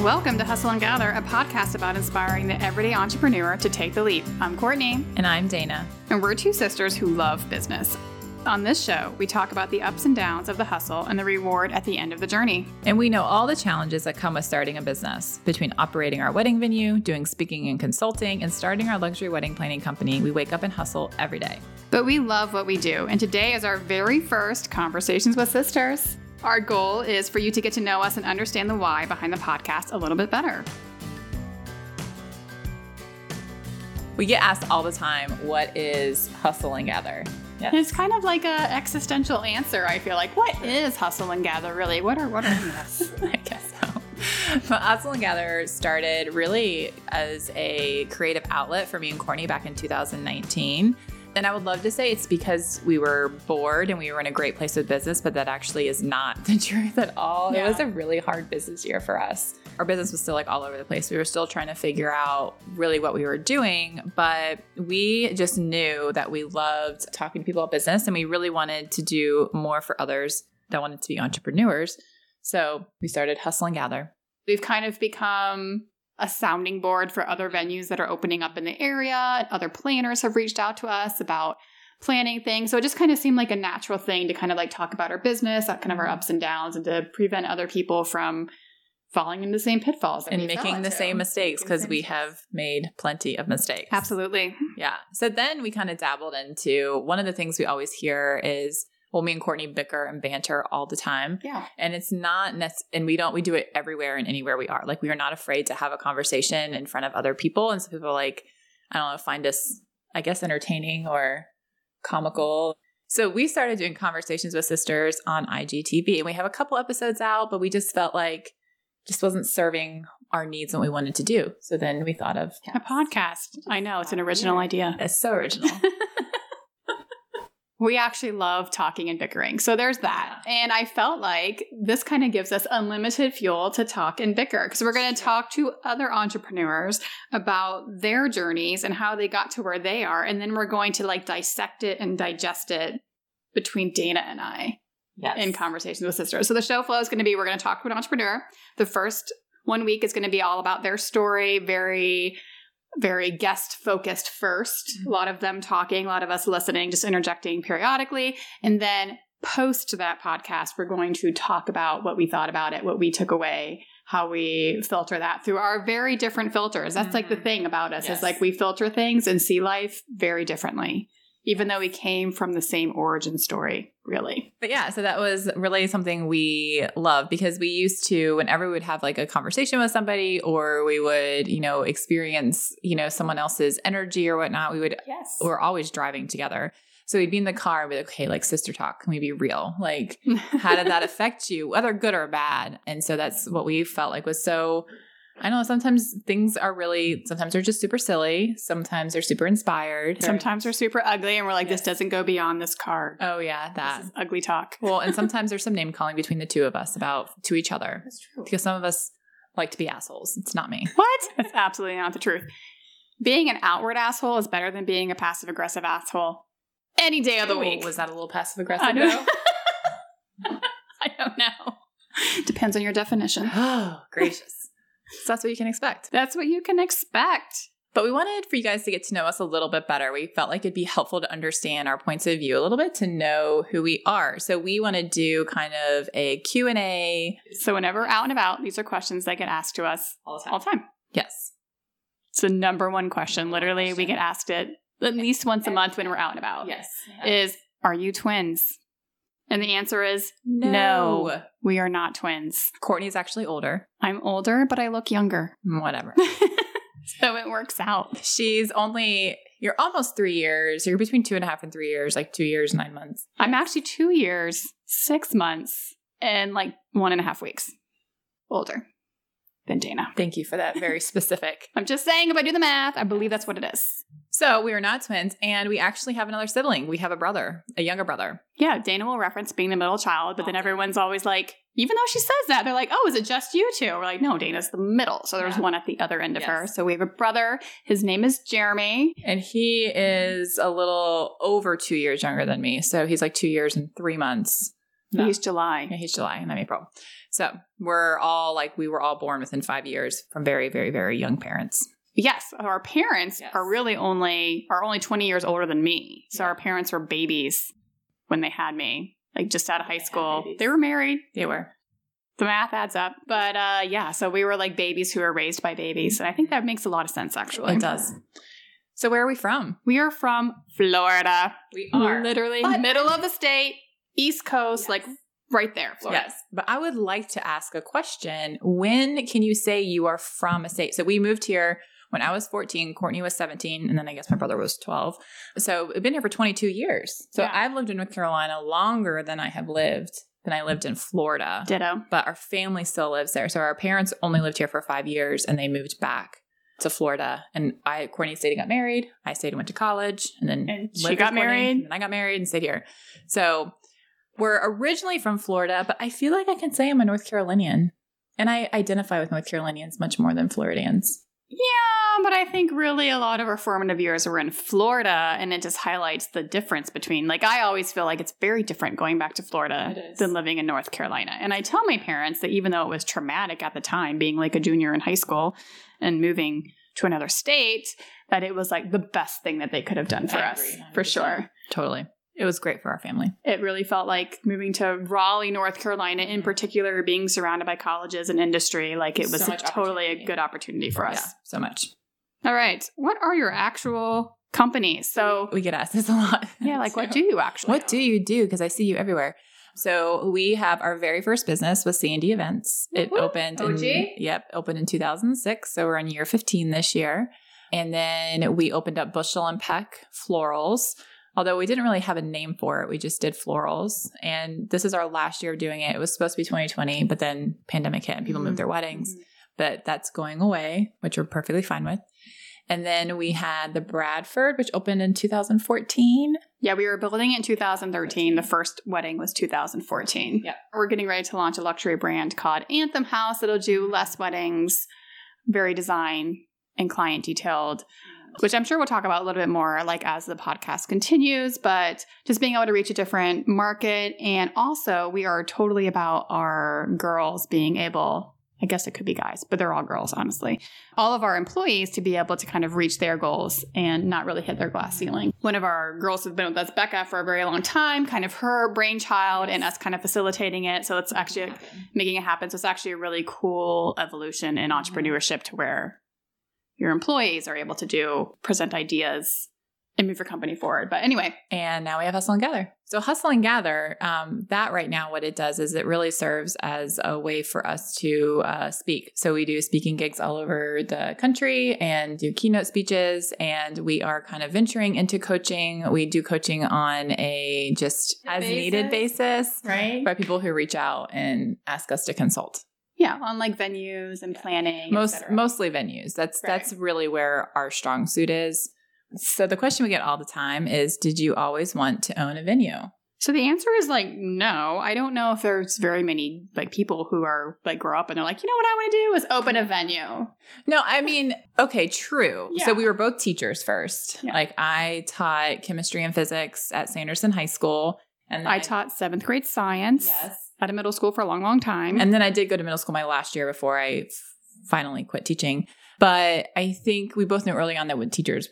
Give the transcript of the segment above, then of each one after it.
Welcome to Hustle and Gather, a podcast about inspiring the everyday entrepreneur to take the leap. I'm Courtney. And I'm Dana. And we're two sisters who love business. On this show, we talk about the ups and downs of the hustle and the reward at the end of the journey. And we know all the challenges that come with starting a business. Between operating our wedding venue, doing speaking and consulting, and starting our luxury wedding planning company, we wake up and hustle every day. But we love what we do. And today is our very first Conversations with Sisters. Our goal is for you to get to know us and understand the why behind the podcast a little bit better. We get asked all the time, what is hustle and gather? Yes. It's kind of like a existential answer, I feel like. What is hustle and gather really? What are what are these? I guess so. But Hustle and Gather started really as a creative outlet for me and Courtney back in 2019. And I would love to say it's because we were bored and we were in a great place with business, but that actually is not the truth at all. Yeah. It was a really hard business year for us. Our business was still like all over the place. We were still trying to figure out really what we were doing, but we just knew that we loved talking to people about business and we really wanted to do more for others that wanted to be entrepreneurs. So we started Hustle and Gather. We've kind of become a sounding board for other venues that are opening up in the area. Other planners have reached out to us about planning things. So it just kind of seemed like a natural thing to kind of like talk about our business, kind of our mm-hmm. ups and downs, and to prevent other people from falling into the same pitfalls and making the same mistakes because we have made plenty of mistakes. Absolutely. Yeah. So then we kind of dabbled into one of the things we always hear is well, me and Courtney bicker and banter all the time. Yeah. And it's not, nec- and we don't, we do it everywhere and anywhere we are. Like, we are not afraid to have a conversation in front of other people. And some people like, I don't know, find us, I guess, entertaining or comical. So we started doing conversations with sisters on IGTV and we have a couple episodes out, but we just felt like just wasn't serving our needs and what we wanted to do. So then we thought of a podcast. I know it's an original idea. It's so original. We actually love talking and bickering. So there's that. And I felt like this kind of gives us unlimited fuel to talk and bicker because we're going to talk to other entrepreneurs about their journeys and how they got to where they are. And then we're going to like dissect it and digest it between Dana and I yes. in conversations with sisters. So the show flow is going to be we're going to talk to an entrepreneur. The first one week is going to be all about their story, very very guest focused 1st mm-hmm. A lot of them talking, a lot of us listening, just interjecting periodically. And then post that podcast, we're going to talk about what we thought about it, what we took away, how we filter that through our very different filters. That's mm-hmm. like the mm-hmm. thing about us yes. is like we filter things and see life very differently even though we came from the same origin story, really. But yeah, so that was really something we love because we used to, whenever we would have like a conversation with somebody or we would, you know, experience, you know, someone else's energy or whatnot, we would, yes, we're always driving together. So we'd be in the car and be like, okay, like sister talk, can we be real? Like, how did that affect you, whether good or bad? And so that's what we felt like was so I know sometimes things are really, sometimes they're just super silly. Sometimes they're super inspired. Sometimes they're super ugly and we're like, yes. this doesn't go beyond this card. Oh, yeah, that. ugly talk. Well, and sometimes there's some name calling between the two of us about to each other. That's true. Because some of us like to be assholes. It's not me. What? That's absolutely not the truth. Being an outward asshole is better than being a passive aggressive asshole any day of the week. Was that a little passive aggressive? I don't, I don't know. Depends on your definition. Oh, gracious. So that's what you can expect. That's what you can expect. But we wanted for you guys to get to know us a little bit better. We felt like it'd be helpful to understand our points of view a little bit to know who we are. So we want to do kind of a Q&A. So whenever we're out and about, these are questions that get asked to us all the time. All the time. Yes. It's the number one question. Literally, question. we get asked it at least once a month when we're out and about. Yes. Is are you twins? And the answer is no. no. We are not twins. Courtney's actually older. I'm older, but I look younger. Whatever. so it works out. She's only, you're almost three years. You're between two and a half and three years, like two years, nine months. I'm actually two years, six months, and like one and a half weeks. older than Dana. Thank you for that very specific. I'm just saying, if I do the math, I believe that's what it is. So we are not twins, and we actually have another sibling. We have a brother, a younger brother. Yeah, Dana will reference being the middle child, but then everyone's always like, even though she says that, they're like, oh, is it just you two? We're like, no, Dana's the middle. So there's Yeah. one at the other end of her. So we have a brother. His name is Jeremy. And he is a little over two years younger than me. So he's like two years and three months. No. He's July. Yeah, he's July and I'm April. So we're all like, we were all born within five years from very, very, very young parents. Yes, our parents Yes. are really only are only 20 years older than me. So Yeah. our parents were babies when they had me, like just out of high They school. They were married. They were. The math adds up. But uh yeah, so we were like babies who were raised by babies. And I think that makes a lot of sense actually. It does. So where are we from? We are from Florida. We are Literally But- middle of the state, East Coast, like right there, Florida. Yes, but I would like to ask a question. When can you say you are from a state? So we moved here when I was 14, Courtney was 17, and then I guess my brother was 12. So we've been here for 22 years. So Yeah. I've lived in North Carolina longer than I have lived than I lived in Florida. Ditto. But our family still lives there. So our parents only lived here for five years and they moved back to Florida. And I, Courtney stayed and got married. I stayed and went to college and then And she got Courtney, married. And I got married and stayed here. So we're originally from Florida, but I feel like I can say I'm a North Carolinian. And I identify with North Carolinians much more than Floridians. Yeah, but I think really a lot of our formative years were in Florida, and it just highlights the difference between, like, I always feel like it's very different going back to Florida than living in North Carolina. And I tell my parents that even though it was traumatic at the time, being like a junior in high school and moving to another state, that it was like the best thing that they could have done for us, for sure. Totally. It was great for our family. It really felt like moving to Raleigh, North Carolina, in particular, being surrounded by colleges and industry, like it was So totally a good opportunity for us. Yeah, so much. All right. What are your actual companies? So, We get asked this a lot. yeah, like what do you actually? What do you do? Because I see you everywhere. So we have our very first business with C&D Events. It Woo-hoo. opened OG? in yep, opened in 2006. So we're in year 15 this year. And then we opened up Bushel and Peck Florals. Although we didn't really have a name for it, we just did florals. And this is our last year of doing it. It was supposed to be 2020, but then pandemic hit and people moved mm-hmm. their weddings. Mm-hmm. But that's going away, which we're perfectly fine with. And then we had the Bradford, which opened in 2014. Yeah, we were building it in 2013. The first wedding was 2014. Yeah. We're getting ready to launch a luxury brand called Anthem House It'll do less weddings, very design and client detailed, mm-hmm. Which I'm sure we'll talk about a little bit more like as the podcast continues, but just being able to reach a different market. And also, we are totally about our girls being able. I guess it could be guys, but they're all girls, honestly. All of our employees to be able to kind of reach their goals and not really hit their glass ceiling. One of our girls has been with us, Becca, for a very long time, kind of her brainchild and us kind of facilitating it. So it's actually making it happen. So it's actually a really cool evolution in entrepreneurship to where your employees are able to do present ideas and move your company forward. But anyway, and now we have Hustle and Gather. So Hustle and Gather, um, that right now, what it does is it really serves as a way for us to uh, speak. So we do speaking gigs all over the country and do keynote speeches, and we are kind of venturing into coaching. We do coaching on a just as needed basis right? by people who reach out and ask us to consult. Yeah, on like venues and planning. Most mostly venues. That's Right. that's really where our strong suit is. So the question we get all the time is did you always want to own a venue? So the answer is like no. I don't know if there's very many like people who are like grow up and they're like, you know what I want to do is open a venue. No, I mean, okay, true. Yeah. So we were both teachers first. Yeah. Like I taught chemistry and physics at Sanderson High School. And I taught seventh grade science Yes. At a middle school for a long, long time. And then I did go to middle school my last year before I finally quit teaching. But I think we both knew early on that with teachers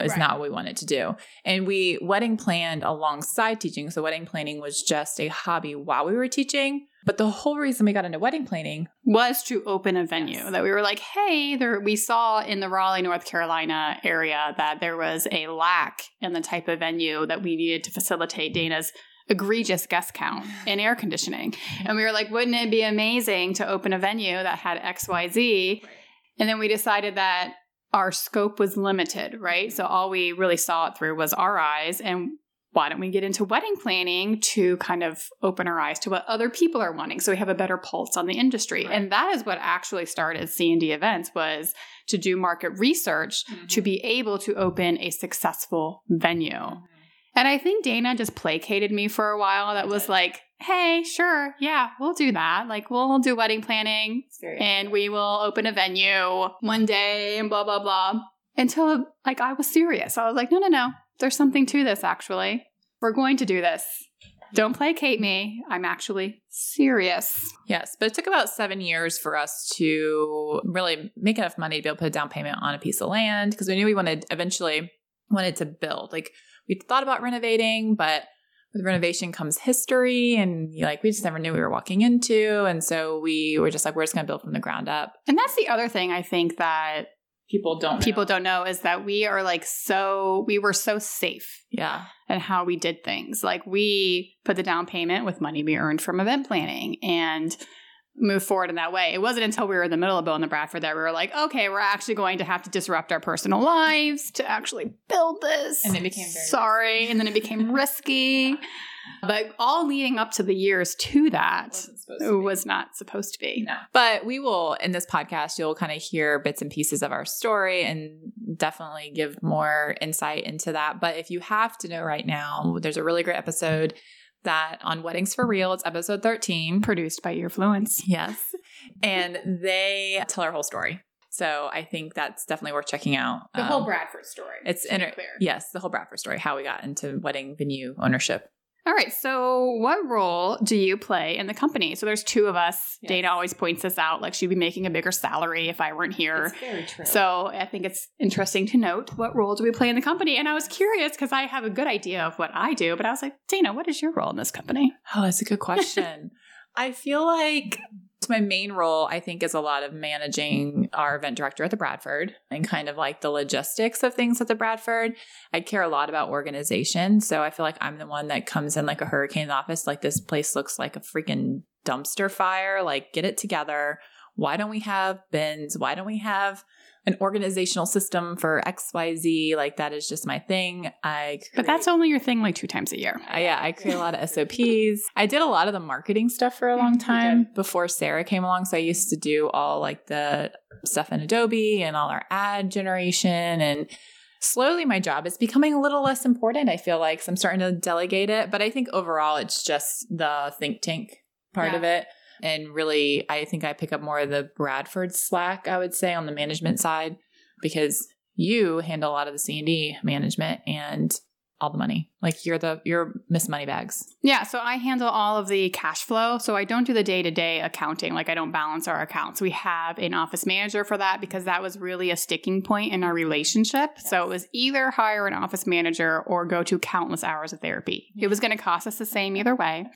is Right. not what we wanted to do. And we wedding planned alongside teaching. So wedding planning was just a hobby while we were teaching. But the whole reason we got into wedding planning was to open a venue Yes. that we were like, hey, there we saw in the Raleigh, North Carolina area that there was a lack in the type of venue that we needed to facilitate Dana's egregious guest count and air conditioning. And we were like, wouldn't it be amazing to open a venue that had XYZ? And then we decided that our scope was limited, right? So all we really saw it through was our eyes and why don't we get into wedding planning to kind of open our eyes to what other people are wanting so we have a better pulse on the industry Right. and that is what actually started c&d events was to do market research mm-hmm. to be able to open a successful venue mm-hmm. And i think dana just placated me for a while that was like hey sure yeah we'll do that. Like we'll do wedding planning and we will open a venue one day and blah blah blah. Until like i was serious. I was like no no no. There's something to this actually. We're going to do this. Don't placate me. I'm actually serious. Yes, but it took about seven years for us to really make enough money to be able to put a down payment on a piece of land because we knew we wanted eventually wanted to build. Like we thought about renovating, but with renovation comes history, and like we just never knew we were walking into, and so we were just like, we're just going to build from the ground up. and that's the other thing i think that People don't. people don't know is that we are like so we were so safe Yeah, and how we did things. Like we put the down payment with money we earned from event planning and move forward in that way. It wasn't until we were in the middle of building the Bradford that we were like, okay, we're actually going to have to disrupt our personal lives to actually build this. And it became very sorry, and then it became risky. But all leading up to the years to that it was not supposed to be. No. But we will, in this podcast, you'll kind of hear bits and pieces of our story and definitely give more insight into that. But if you have to know right now, there's a really great episode that on Weddings for Real, it's episode 13. Produced by Earfluence. Yes. And they tell our whole story. So I think that's definitely worth checking out. The um, whole Bradford story. It's inter- clear. yes, the whole Bradford story, how we got into wedding venue ownership. All right. So, what role do you play in the company? So, there's two of us. Yes. Dana always points this out. Like, she'd be making a bigger salary if I weren't here. very true. So, I think it's interesting to note what role do we play in the company? And I was curious because I have a good idea of what I do, but I was like, Dana, what is your role in this company? Oh, that's a good question. I feel like my main role, I think, is a lot of managing our event director at the Bradford and kind of like the logistics of things at the Bradford. I care a lot about organization. So I feel like I'm the one that comes in like a hurricane office. Like, this place looks like a freaking dumpster fire. Like, get it together. Why don't we have bins? Why don't we have an organizational system for XYZ? Like, that is just my thing. I But that's only your thing like two times a year. uh, yeah, I create a lot of SOPs. I did a lot of the marketing stuff for a long time before Sarah came along. So I used to do all like the stuff in Adobe and all our ad generation. And slowly my job is becoming a little less important. I feel like so I'm starting to delegate it. But I think overall it's just the think tank part Yeah. of it. And really, I think I pick up more of the Bradford slack, I would say, on the management side, because you handle a lot of the C and D management and all the money. Like you're the you're Miss Moneybags. Yeah, so I handle all of the cash flow. So I don't do the day to day accounting, like I don't balance our accounts. We have an office manager for that because that was really a sticking point in our relationship. So it was either hire an office manager or go to countless hours of therapy. It was going to cost us the same either way.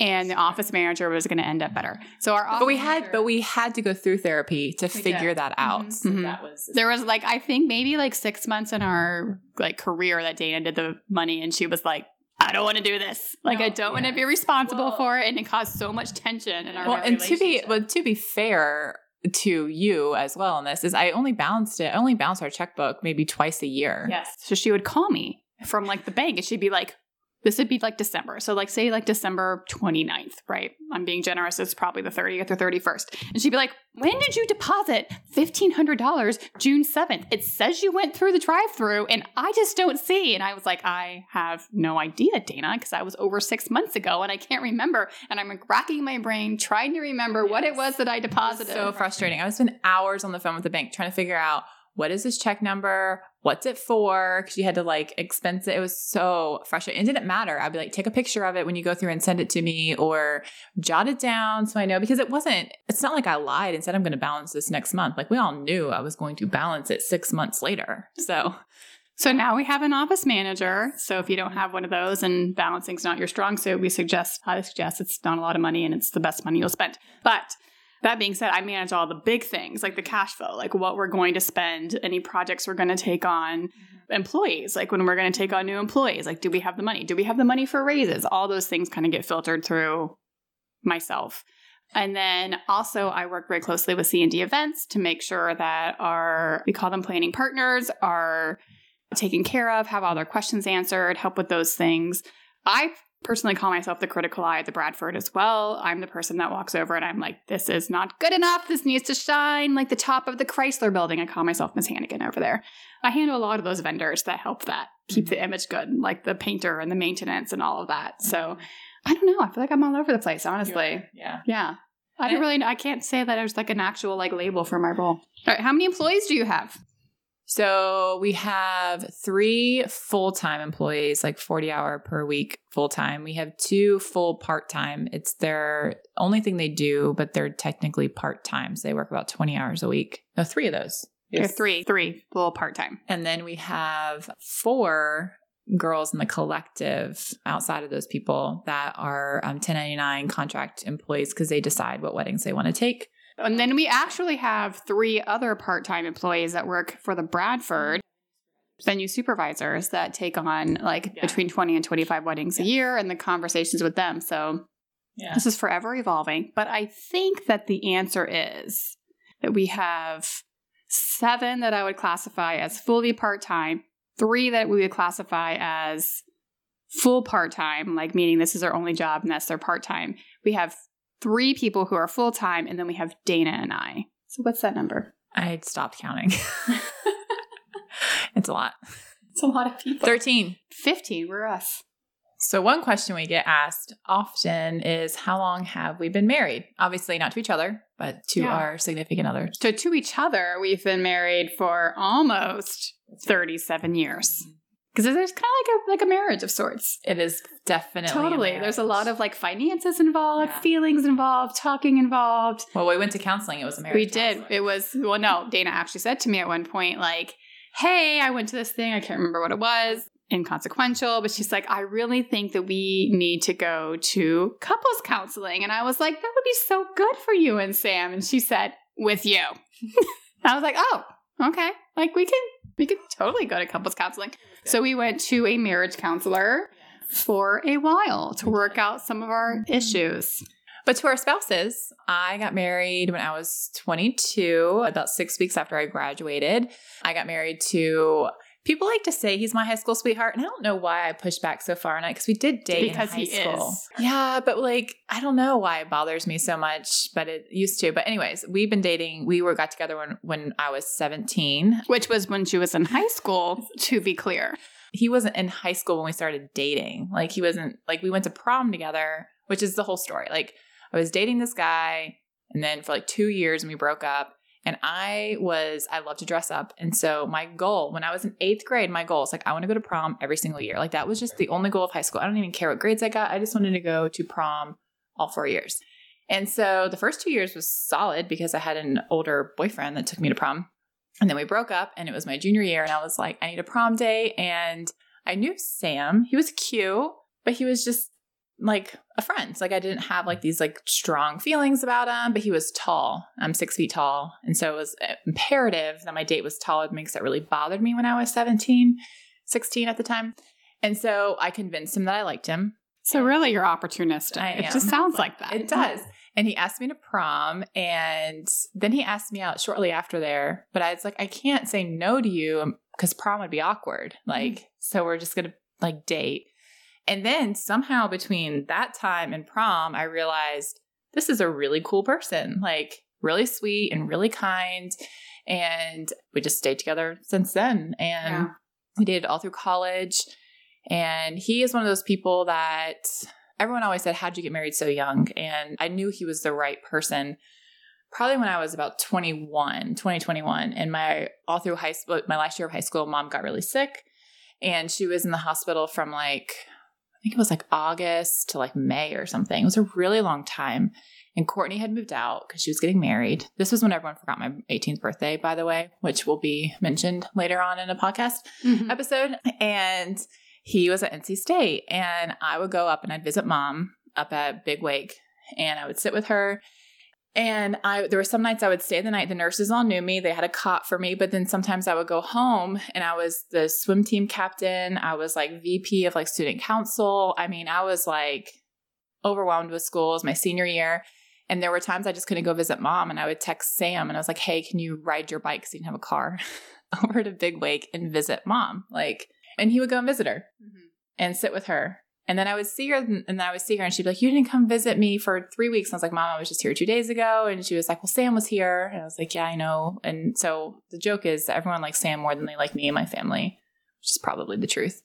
And the office manager was going to end up better. So our But we had manager- but we had to go through therapy to did. figure that out. Mhm. So Mhm. that was there was like I think maybe like six months in our like career that Dana did the money and she was like, I don't want to do this. Like I don't want to be responsible Well- for it, and it caused so much tension in our well, and to be relationship. well, to be fair to you as well in this is I only balanced it. I only balanced our checkbook maybe twice a year. Yes. So she would call me from like the bank and she'd be like, this would be like December. So like say like December 29th, right? I'm being generous. It's probably the 30th or 31st. And she'd be like, when did you deposit $1,500 June 7th? It says you went through the drive through and I just don't see. And I was like, I have no idea, Dana, because I was over six months ago and I can't remember. And I'm like racking my brain trying to remember what it was that I deposited. so frustrating. I would spend hours on the phone with the bank trying to figure out what is this check number? What's it for? Because you had to like expense it. It was so frustrating. It didn't matter. I'd be like, take a picture of it when you go through and send it to me or jot it down so I know because it wasn't, it's not like I lied and said I'm going to balance this next month. Like we all knew I was going to balance it six months later. So So now we have an office manager. So if you don't have one of those and balancing's not your strong suit, we suggest I suggest it's not a lot of money and it's the best money you'll spend. But that being said, I manage all the big things like the mm-hmm. cash flow, like what we're going to spend, any projects we're going to take on, mm-hmm. employees, like when we're going to take on new employees, like do we have the money? Do we have the money for raises? All those things kind of get filtered through myself. And then also I work very closely with C&D events to make sure that our we call them planning partners are taken care of, have all their questions answered, help with those things. I personally call myself the critical eye at the Bradford as well. I'm the person that walks over and I'm like, this is not good enough. This needs to shine like the top of the Chrysler building. I call myself Miss Hannigan over there. I handle a lot of those vendors that help that keep the image good, like the painter and the maintenance and all of that. So I don't know. I feel like I'm all over the place, honestly. Yeah. Yeah. I don't really, I can't say that there's like an actual like label for my role. All right. How many employees do you have? So we have three full time employees, like 40 hour per week full time. We have two full part time. It's their only thing they do, but they're technically part time. So they work about 20 hours a week. No, three of those. There are three, three full part time. And then we have four girls in the collective outside of those people that are um, 1099 contract employees because they decide what weddings they want to take. And then we actually have three other part time employees that work for the Bradford venue supervisors that take on like Yeah. between 20 and 25 weddings a year and the conversations with them. So Yeah. this is forever evolving. But I think that the answer is that we have seven that I would classify as fully part time, three that we would classify as full part time, like meaning this is their only job and that's their part time. We have three people who are full time, and then we have Dana and I. So what's that number? I stopped counting. it's a lot. It's a lot of people. 13. 15, we're us. So, one question we get asked often is How long have we been married? Obviously, not to each other, but to Yeah. our significant others. So to each other, we've been married for almost 37 years. Because there's kind of like a like a marriage of sorts. It is definitely. Totally. There's a lot of like finances involved, Yeah. feelings involved, talking involved. Well, we went to counseling. It was a marriage. we did. It was well, no. Dana actually said to me at one point, like, "Hey, I went to this thing. I can't remember what it was. Inconsequential, but she's like, I really think that we need to go to couples counseling. And I was like, that would be so good for you and Sam. And she said, with you. I was like, oh, okay. Like we can we could totally go to couples counseling. So we went to a marriage counselor for a while to work out some of our mm. issues. But to our spouses, I got married when I was 22, about six weeks after I graduated. I got married to. People like to say he's my high school sweetheart, and I don't know why I pushed back so far on it because we did date Because in high school. is. Yeah, but like I don't know why it bothers me so much, but it used to. But anyways, we've been dating. We were got together when when I was 17. Which was when she was in high school, to be clear. He wasn't in high school when we started dating. Like he wasn't like we went to prom together, which is the whole story. Like I was dating this guy, and then for like two years, and we broke up. And I was, I love to dress up. And so my goal when I was in eighth grade, my goal was like, I want to go to prom every single year. Like that was just the only goal of high school. I don't even care what grades I got. I just wanted to go to prom all four years. And so the first two years was solid because I had an older boyfriend that took me to prom. And then we broke up and it was my junior year. And I was like, I need a prom day. And I knew Sam. He was cute, but he was just like a friend. Like I didn't have like these like strong feelings about him, but he was tall. I'm six feet tall. And so it was uh, imperative that my date was tall. It makes that really bothered me when I was 17, 16 at the time. And so I convinced him that I liked him. So really you're opportunistic. I It am. just sounds like that. It does. And he asked me to prom. And then he asked me out shortly after there. But I was like, I can't say no to you because prom would be awkward. Mm-hmm. Like, so we're just going to like date. And then somehow between that time and prom, I realized this is a really cool person, like really sweet and really kind. And we just stayed together since then. And Yeah. we dated all through college. And he is one of those people that everyone always said, How'd you get married so young? And I knew he was the right person probably when I was about 21, 2021. And my all through high school, my last year of high school, mom got really sick. And she was in the hospital from like, think it was like August to like May or something. It was a really long time. And Courtney had moved out because she was getting married. This was when everyone forgot my 18th birthday, by the way, which will be mentioned later on in a podcast Mhm. episode. And he was at NC State. And I would go up and I'd visit mom up at Big Wake. And I would sit with her. And I there were some nights I would stay the night. The nurses all knew me. They had a cot for me. But then sometimes I would go home and I was the swim team captain. I was like VP of like student council. I mean, I was like overwhelmed with school. It was my senior year. And there were times I just couldn't go visit mom and I would text Sam and I was like, hey, can you ride your bike? Because you didn't have a car. over to Big Wake and visit mom. Like, and he would go and visit her mm-hmm. and sit with her. And then I would see her, and then I would see her, and she'd be like, "You didn't come visit me for three weeks." And I was like, "Mom, I was just here two days ago." And she was like, "Well, Sam was here." And I was like, "Yeah, I know." And so the joke is, that everyone likes Sam more than they like me and my family, which is probably the truth.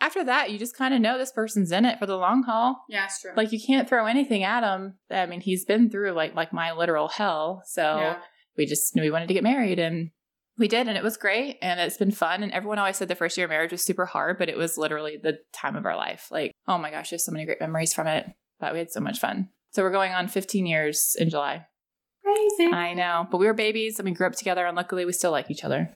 After that, you just kind of know this person's in it for the long haul. Yeah, it's true. Like you can't throw anything at him. I mean, he's been through like like my literal hell. So Yeah. we just knew we wanted to get married and we did and it was great and it's been fun and everyone always said the first year of marriage was super hard but it was literally the time of our life. Like oh my gosh there's so many great memories from it but we had so much fun. So we're going on 15 years in july. Crazy. i know but we were babies and we grew up together and luckily we still like each other.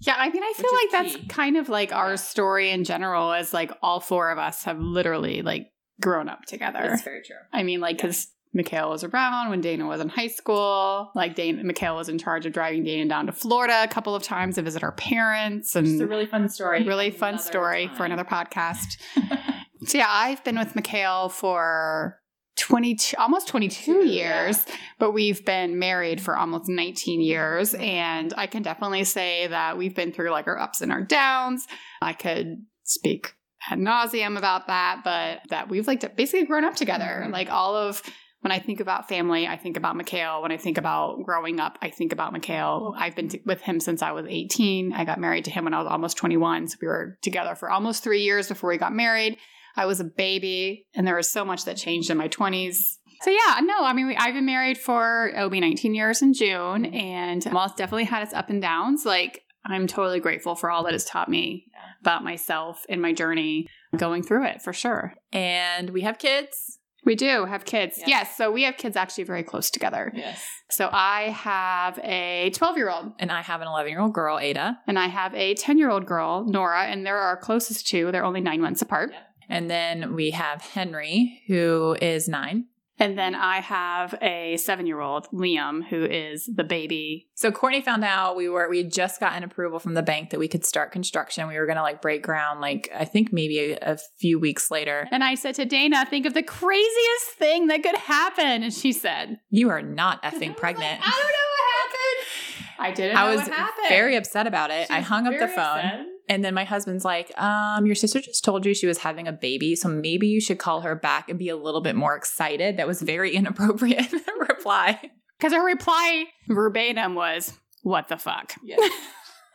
Yeah, I mean, I feel like that's key. kind of like our story in general, is like all four of us have literally like grown up together. It's very true. I mean, like, because Mikhail was around when Dana was in high school. Like, Dana, Mikhail was in charge of driving Dana down to Florida a couple of times to visit our parents. And it's a really fun story really fun story for another podcast. so, yeah, I've been with Mikhail for 22, almost 22 Yeah. years, but we've been married for almost 19 years. And I can definitely say that we've been through like our ups and our downs. I could speak ad nauseum about that, but that we've like basically grown up together. Mhm. Like all of when I think about family, I think about Mikhail. When I think about growing up, I think about Mikhail. I've been t- with him since I was 18. I got married to him when I was almost 21. So we were together for almost three years before we got married. I was a baby, and there was so much that changed in my 20s. So yeah, no, I mean, we, I've been married for it'll be 19 years in June, and while it's definitely had its up and downs, like I'm totally grateful for all that it's taught me about myself and my journey going through it for sure. and we have kids We do have kids. Yes. Yes. So we have kids actually very close together. yes So I have a 12 year old and i have an 11 year old girl ada and I have a 10 year old girl, Nora, and they're our closest two. They're only nine months apart. and then we have henry who is nine And then I have a seven year old, Liam, who is the baby. So Courtney found out we were we had just gotten approval from the bank that we could start construction. We were gonna like break ground like I think maybe a, a few weeks later. And I said to Dana, think of the craziest thing that could happen. And she said, You are not effing pregnant. like, I don't know what happened. I didn't I know was what happened. very upset about it. She I hung up the phone. upset. And then my husband's like, um, your sister just told you she was having a baby, so maybe you should call her back and be a little bit more excited. That was very inappropriate reply. Because her reply verbatim was, What the fuck? Yeah.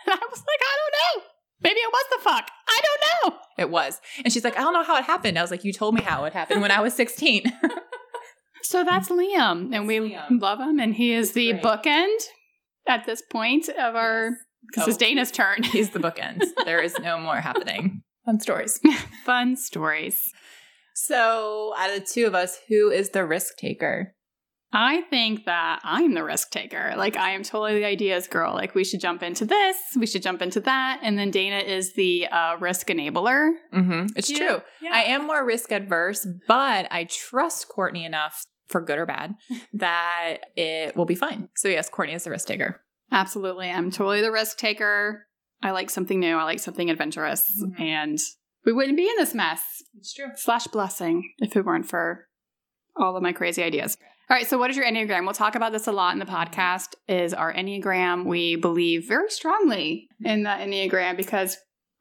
And I was like, I don't know. Maybe it was the fuck. I don't know. It was. And she's like, I don't know how it happened. I was like, You told me how it happened when I was 16. So that's Liam, and we Liam. love him, and he is the Great. bookend at this point of our. Because Oh. it's Dana's turn. He's the bookends. There is no more happening. Fun stories. Fun stories. So, out of the two of us, who is the risk taker? I think that I'm the risk taker. Like, I am totally the ideas girl. Like, we should jump into this, we should jump into that. And then Dana is the uh, risk enabler. Mm-hmm. It's Yeah. true. Yeah. I am more risk adverse, but I trust Courtney enough, for good or bad, that it will be fine. So, yes, Courtney is the risk taker. Absolutely. I'm totally the risk taker. I like something new, I like something adventurous. Mhm. And we wouldn't be in this mess. It's true. slash blessing if it weren't for all of my crazy ideas. All right, so what is your Enneagram? We'll talk about this a lot in the podcast. Is our Enneagram, we believe very strongly in the Enneagram because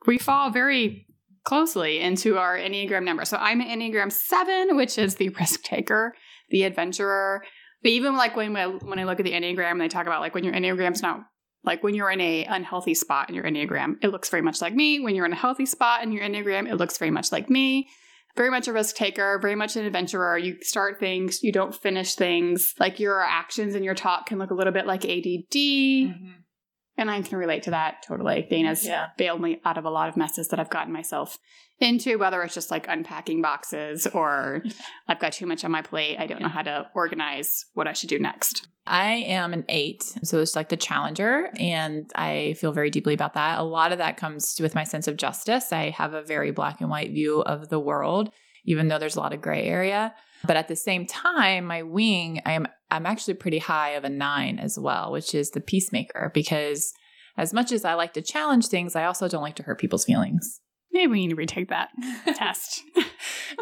we fall very closely into our Enneagram number. So I'm an Enneagram 7, which is the risk taker, the adventurer. But even like when I, when I look at the Enneagram and they talk about like when your Enneagram's not like when you're in a unhealthy spot in your Enneagram, it looks very much like me. When you're in a healthy spot in your Enneagram, it looks very much like me very much a risk taker, very much an adventurer. You start things, you don't finish things. Like your actions and your talk can look a little bit like ADD. And I can relate to that totally. Dana's Yeah. bailed me out of a lot of messes that I've gotten myself into, whether it's just like unpacking boxes or I've got too much on my plate. I don't know how to organize what I should do next. I am an eight, so it's like the challenger, and I feel very deeply about that. A lot of that comes with my sense of justice. I have a very black and white view of the world, even though there's a lot of gray area. But at the same time, my wing, I am I'm actually pretty high of a nine as well, which is the peacemaker, because as much as I like to challenge things, I also don't like to hurt people's feelings. Maybe we need to retake that test.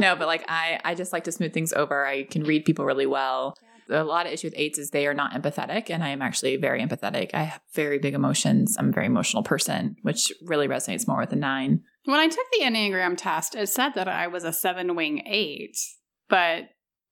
no, but like I, I just like to smooth things over. I can read people really well. a lot of issue with eights is they are not empathetic, and I am actually very empathetic. I have very big emotions. I'm a very emotional person, which really resonates more with a nine. When I took the Enneagram test, it said that I was a seven wing eight, but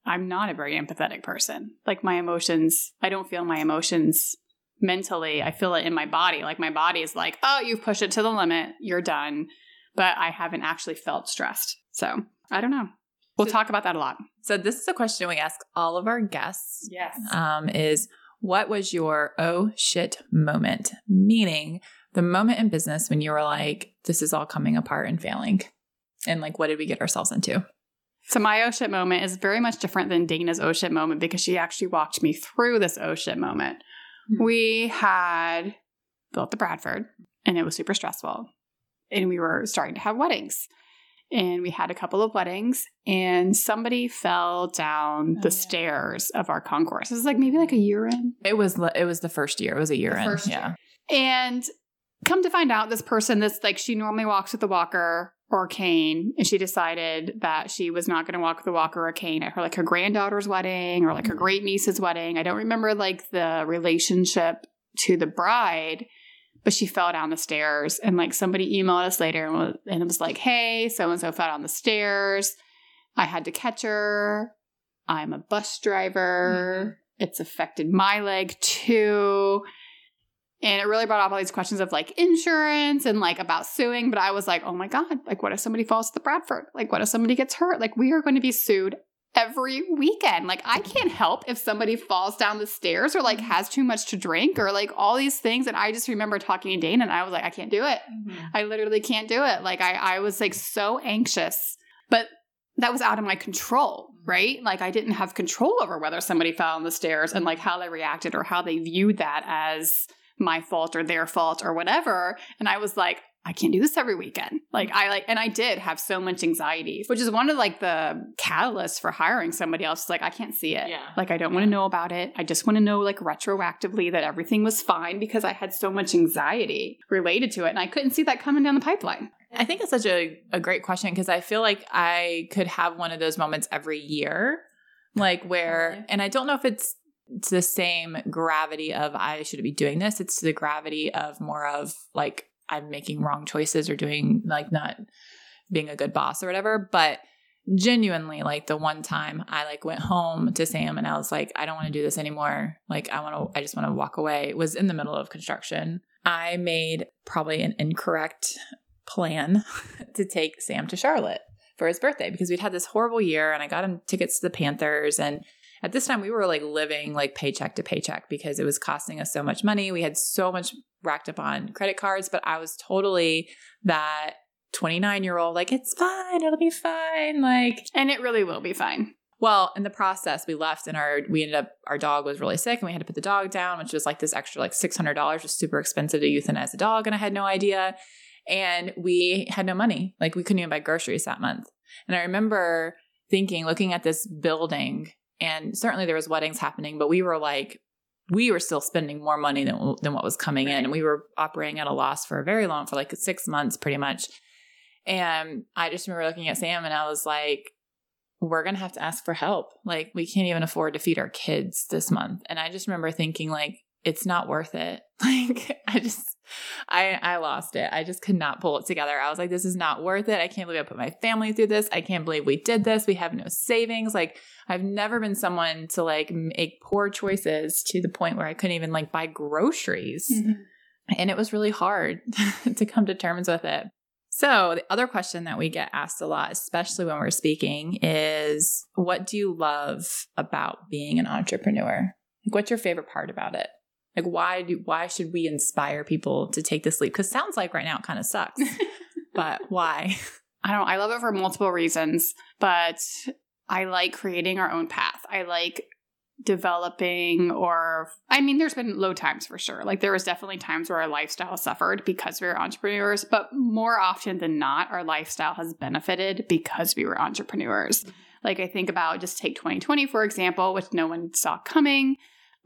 I'm not a very empathetic person. Like my emotions, I don't feel my emotions mentally. I feel it in my body. Like my body is like, oh, you've pushed it to the limit, you're done. But I haven't actually felt stressed. So I don't know. We'll So- talk about that a lot. So this is a question we ask all of our guests. Yes. Um, is what was your oh shit moment? Meaning the moment in business when you were like, this is all coming apart and failing. And like, what did we get ourselves into? So my oh shit moment is very much different than Dana's oh shit moment because she actually walked me through this oh shit moment. Mhm. We had built the Bradford and it was super stressful. And we were starting to have weddings. And we had a couple of weddings and somebody fell down Oh, the yeah. stairs of our concourse. It was like maybe like a year in. It was it was the first year. It was a year The in. first yeah. And come to find out, this person, this like she normally walks with a walker or cane, and she decided that she was not going to walk the a walker or a cane at her like her granddaughter's wedding or like her mm-hmm. great niece's wedding. I don't remember like the relationship to the bride, but she fell down the stairs, and like somebody emailed us later and was, and it was like, "Hey, so and so fell down the stairs. I had to catch her. I'm a bus driver. Mm-hmm. It's affected my leg too." And it really brought up all these questions of like insurance and like about suing. But I was like, oh my God, like what if somebody falls to the Bradford? Like what if somebody gets hurt? Like we are going to be sued every weekend. Like I can't help if somebody falls down the stairs or like mm-hmm. has too much to drink or like all these things. And I just remember talking to Dana and I was like, I can't do it. Mm-hmm. I literally can't do it. Like I, I was like so anxious, but that was out of my control, mm-hmm. right? Like I didn't have control over whether somebody fell on the stairs and like how they reacted or how they viewed that as my fault or their fault or whatever. And I was like, I can't do this every weekend. Like I like, and I did have so much anxiety, which is one of like the catalysts for hiring somebody else. Like I can't see it. Yeah. Like I don't want to know about it. I just want to know like retroactively that everything was fine because I had so much anxiety related to it, and I couldn't see that coming down the pipeline. I think it's such a, a great question because I feel like I could have one of those moments every year, like where, and I don't know if it's it's the same gravity of I should be doing this. It's the gravity of more of like I'm making wrong choices or doing like not being a good boss or whatever. But genuinely, like the one time I like went home to Sam and I was like, I don't want to do this anymore. Like I want to, I just want to walk away. It was in the middle of construction. I made probably an incorrect plan to take Sam to Charlotte for his birthday because we'd had this horrible year and I got him tickets to the Panthers and at this time we were like living like paycheck to paycheck because it was costing us so much money. We had so much racked up on credit cards, but I was totally that 29 year old like it's fine, it'll be fine. Like And it really will be fine. well, in the process, we left and our we ended up our dog was really sick and we had to put the dog down, which was like this extra like six hundred dollars, was super expensive to euthanize a dog, and I had no idea. And we had no money, like we couldn't even buy groceries that month. And I remember thinking, looking at this building, and certainly there was weddings happening, but we were like, we were still spending more money than than what was coming in, and we were operating at a loss for a very long, for like six months, pretty much. And I just remember looking at Sam and I was like, we're going to have to ask for help. Like, we can't even afford to feed our kids this month. And I just remember thinking, like, it's not worth it. Like, I just, I, I lost it. I just could not pull it together. I was like, this is not worth it. I can't believe I put my family through this. I can't believe we did this. We have no savings. Like, I've never been someone to like make poor choices to the point where I couldn't even like buy groceries. Mm-hmm. And it was really hard to come to terms with it. So, the other question that we get asked a lot, especially when we're speaking, is what do you love about being an entrepreneur? Like what's your favorite part about it? Like why do why should we inspire people to take this leap? Cuz sounds like right now it kind of sucks. but why? I don't I love it for multiple reasons, but I like creating our own path. I like developing or I mean there's been low times for sure. Like there was definitely times where our lifestyle suffered because we were entrepreneurs, but more often than not our lifestyle has benefited because we were entrepreneurs. Mm-hmm. Like I think about just take 2020 for example, which no one saw coming.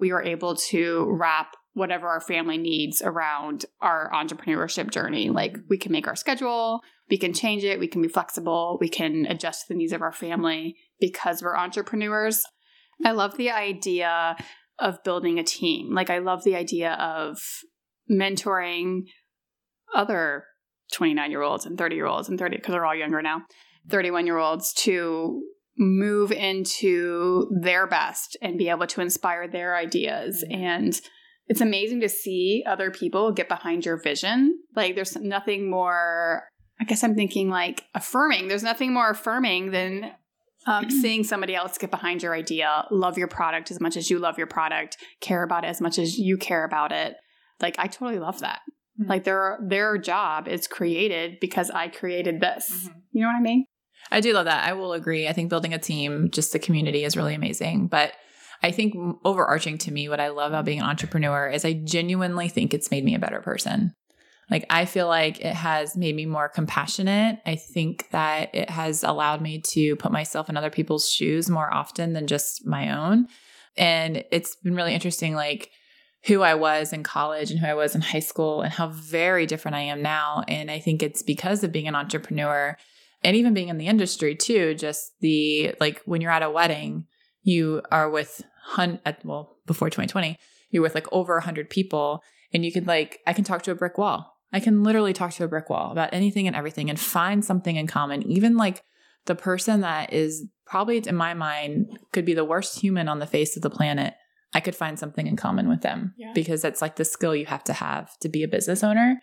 We were able to wrap whatever our family needs around our entrepreneurship journey. Like we can make our schedule, we can change it, we can be flexible, we can adjust to the needs of our family because we're entrepreneurs. I love the idea of building a team. Like, I love the idea of mentoring other 29 year olds and 30 year olds and 30, because they're all younger now, 31 year olds to move into their best and be able to inspire their ideas. Mm-hmm. And it's amazing to see other people get behind your vision. Like, there's nothing more, I guess I'm thinking like affirming. There's nothing more affirming than um, seeing somebody else get behind your idea, love your product as much as you love your product, care about it as much as you care about it. Like, I totally love that. Mhm. Like, their their job is created because I created this. Mhm. You know what I mean? I do love that. I will agree. I think building a team, just the community is really amazing. But I think overarching to me, what I love about being an entrepreneur is I genuinely think it's made me a better person. Like, I feel like it has made me more compassionate. I think that it has allowed me to put myself in other people's shoes more often than just my own. And it's been really interesting, like, who I was in college and who I was in high school and how very different I am now. And I think it's because of being an entrepreneur and even being in the industry too just the like when you're at a wedding you are with hun at, well before 2020 you're with like over 100 people and you can like i can talk to a brick wall. I can literally talk to a brick wall about anything and everything and find something in common. Even like the person that is probably in my mind could be the worst human on the face of the planet i could find something in common with them Yeah. because that's like the skill you have to have to be a business owner.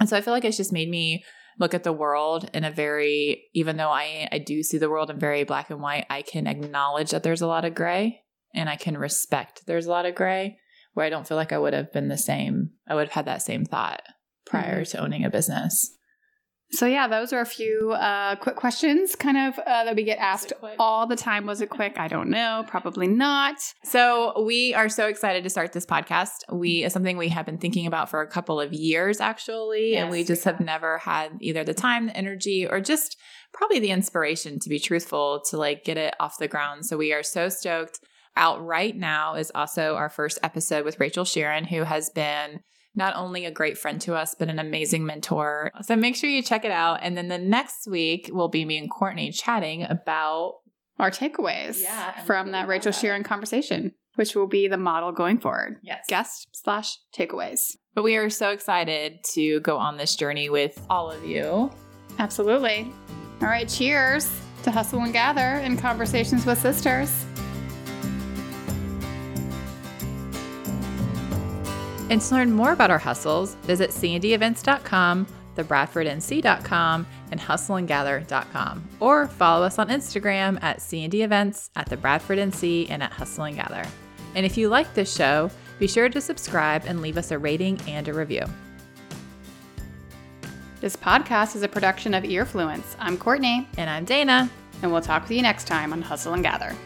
And so i feel like it's just made me look at the world in a very even though I I do see the world in very black and white, I can acknowledge that there's a lot of gray and I can respect there's a lot of gray where I don't feel like I would have been the same. I would have had that same thought prior mm-hmm. to owning a business. So yeah, those are a few uh, quick questions, kind of uh, that we get asked all the time. Was it quick? I don't know. Probably not. So we are so excited to start this podcast. We is something we have been thinking about for a couple of years actually, and we just we have never had either the time, the energy, or just probably the inspiration to be truthful to like get it off the ground. So we are so stoked. Out right now is also our first episode with Rachel Sheerin, who has been not only a great friend to us, but an amazing mentor. So make sure you check it out. And then the next week will be me and Courtney chatting about Our takeaways Yeah, from that Rachel thought. Sharon conversation, which will be the model going forward. yes, Guest slash takeaways. But we are so excited to go on this journey with all of you. Absolutely. All right. Cheers to Hustle and Gather and Conversations with Sisters. And to learn more about our hustles, visit cndevents.com, thebradfordnc.com, and hustleandgather.com. Or follow us on Instagram at cndevents, at the Bradford NC, and at Hustle and Gather. And if you like this show, be sure to subscribe and leave us a rating and a review. This podcast is a production of Earfluence. I'm Courtney, And I'm Dana. and we'll talk with you next time on Hustle and Gather.